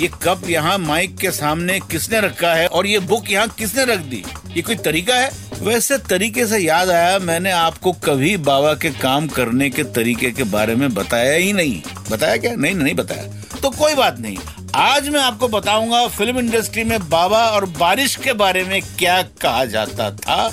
ये कप यहाँ माइक के सामने किसने रखा है और ये बुक यहाँ किसने रख दी? ये कोई तरीका है? वैसे तरीके से याद आया, मैंने आपको कभी बाबा के काम करने के तरीके के बारे में बताया ही नहीं। बताया क्या? नहीं नहीं बताया। तो कोई बात नहीं। आज मैं आपको बताऊँगा फ़िल्म इंडस्ट्री में बाबा और बारिश के बारे में क्या कहा जाता था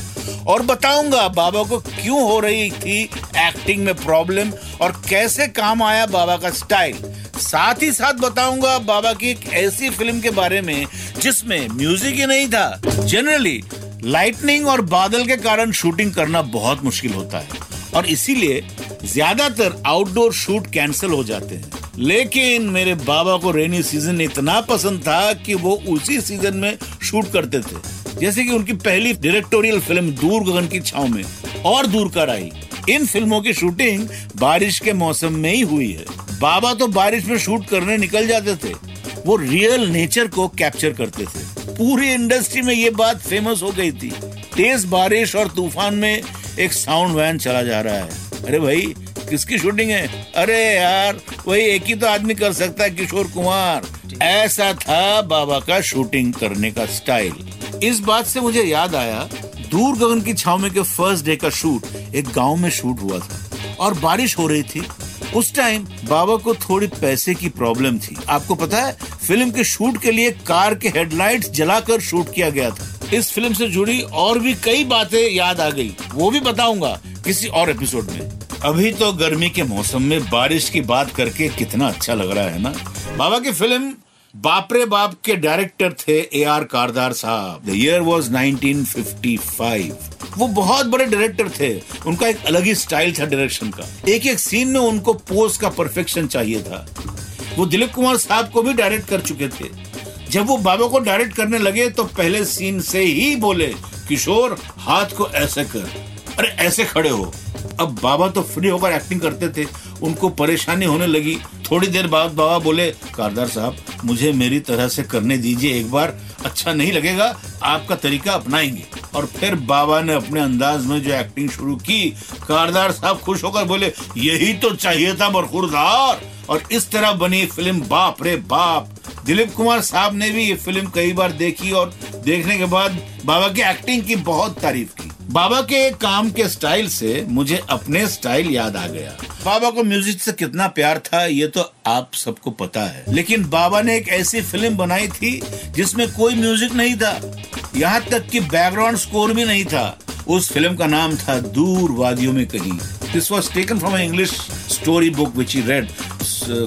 और बताऊँगा बाबा को क्यों हो रही थी एक्टिंग में प्रॉब्लम और कैसे काम आया बाबा का स्टाइल। साथ ही साथ बताऊँगा बाबा की एक ऐसी फ़िल्म के बारे में, जिसमें म्यूज़िक ही नहीं था। जनरली लाइटनिंग और बादल के कारण शूटिंग करना बहुत मुश्किल होता है। और इसीलिए ज़्यादातर आउटडोर शूट कैंसिल हो जाते हैं। लेकिन मेरे बाबा को रेनी सीज़न इतना पसंद था कि वो उसी सीज़न में शूट करते थे। जैसे कि उनकी पहली डायरेक्टोरियल फ़िल्म दूर गगन की छाव में और दूर कर आई। इन फ़िल्मों की शूटिंग बारिश के मौसम में ही हुई है। बाबा तो बारिश में शूट करने निकल जाते थे। वो रियल नेचर को कैप्चर करते थे। पूरी इंडस्ट्री में ये बात फ़ेमस हो गई थी। तेज बारिश और तूफ़ान में एक साउंड वैन चला जा रहा है। अरे भाई, किसकी शूटिंग है? अरे यार, वही एक ही तो आदमी कर सकता है, किशोर कुमार। ऐसा था बाबा का शूटिंग करने का स्टाइल इस बात से मुझे याद आया दूर गगन की छाव में के फ़र्स्ट डे का शूट एक गाँव में शूट हुआ था। और बारिश हो रही थी। उस टाइम बाबा को थोड़ी पैसे की प्रॉब्लम थी। आपको पता है फ़िल्म के शूट के लिए कार के हेडलाइट्स जलाकर शूट किया गया था। इस फ़िल्म से जुड़ी और भी कई बातें याद आ गई। वो भी बताऊँगा किसी और एपिसोड में। अभी तो गर्मी के मौसम में बारिश की बात करके कितना अच्छा लग रहा है ना? बाबा की फ़िल्म बापरे बाप के डायरेक्टर थे ए आर कारदार साहब। द ईयर वॉज़ 1955 वो बहुत बड़े डायरेक्टर थे। उनका एक अलग ही स्टाइल था डायरेक्शन का। एक एक सीन में उनको पोज का परफेक्शन चाहिए था। वो दिलीप कुमार साहब को भी डायरेक्ट कर चुके थे। जब वो बाबा को डायरेक्ट करने लगे तो पहले सीन से ही बोले, किशोर, हाथ को ऐसे कर। अरे, ऐसे खड़े हो। अब बाबा तो फ्री होकर एक्टिंग करते थे। उनको परेशानी होने लगी। थोड़ी देर बाद बाबा बोले, कारदार साहब, मुझे मेरी तरह से करने दीजिए एक बार अच्छा नहीं लगेगा, आपका तरीका अपनाएँगे। और फिर बाबा ने अपने अंदाज में जो एक्टिंग शुरू की, कारदार साहब खुश होकर बोले, यही तो चाहिए था बरखुरदार और इस तरह बनी फ़िल्म, बाप रे बाप। दिलीप कुमार साहब ने भी ये फ़िल्म कई बार देखी और देखने के बाद बाबा की एक्टिंग की बहुत तारीफ़ की। बाबा के काम के स्टाइल से मुझे अपने स्टाइल याद आ गया। बाबा को म्यूज़िक से कितना प्यार था, ये तो आप सबको पता है। लेकिन बाबा ने एक ऐसी फ़िल्म बनाई थी, जिसमें कोई म्यूज़िक नहीं था। यहाँ तक कि बैकग्राउंड स्कोर भी नहीं था। उस फ़िल्म का नाम था दूर वादियों में कहीं। This was taken from English story book which he read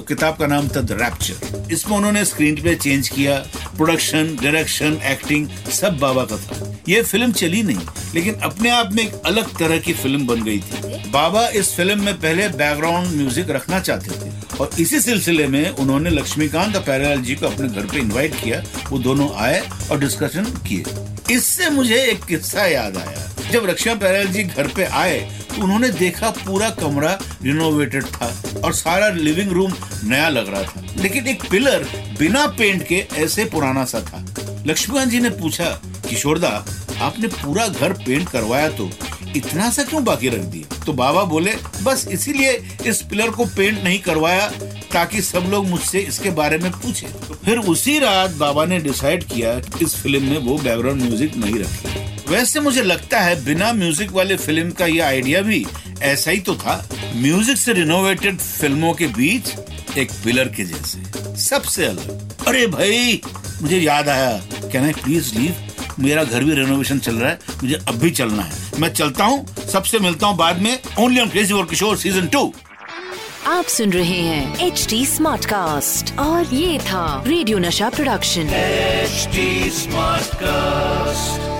किताब का नाम था द रैप्चर। इसमें उन्होंने स्क्रीन प्ले चेंज किया, प्रोडक्शन, डायरेक्शन, एक्टिंग, सब बाबा का था। ये फ़िल्म चली नहीं, लेकिन अपने आप में एक अलग तरह की फ़िल्म बन गई थी। बाबा इस फ़िल्म में पहले बैकग्राउंड म्यूज़िक रखना चाहते थे, और इसी सिलसिले में उन्होंने लक्ष्मीकांत और प्यारेलाल जी को अपने घर पे इनवाइट किया, वो दोनों आए और डिस्कशन किए। इससे मुझे एक किस्सा याद आया। जब रक्षा प्यारेलाल जी घर पे आए तो उन्होंने देखा पूरा कमरा रिनोवेटेड था और सारा लिविंग रूम नया लग रहा था। लेकिन एक पिलर बिना पेंट के ऐसे पुराना सा था। लक्ष्मीकांत जी ने पूछा, किशोरदा, आपने पूरा घर पेंट करवाया तो इतना सा क्यों बाकी रख दिया? तो बाबा बोले, बस इसीलिए इस पिलर को पेंट नहीं करवाया ताकि सब लोग मुझसे इसके बारे में पूछे। फिर उसी रात बाबा ने डिसाइड किया, इस फ़िल्म में वो बैकग्राउंड म्यूज़िक नहीं रखे। वैसे मुझे लगता है बिना म्यूज़िक वाले फ़िल्म का ये आइडिया भी ऐसा ही तो था। म्यूज़िक से रिनोवेटेड फ़िल्मों के बीच एक पिलर के जैसे। सबसे अलग। अरे भाई मुझे याद आया। कैन आई प्लीज़ लीव मेरा घर भी रेनोवेशन चल रहा है। मुझे अब भी चलना है। मैं चलता हूँ। सबसे मिलता हूँ बाद में। ओनली ऑन क्रेजी और किशोर सीज़न टू आप सुन रहे हैं एच डी स्मार्ट कास्ट और ये था रेडियो नशा प्रोडक्शन एच स्मार्ट Smartcast.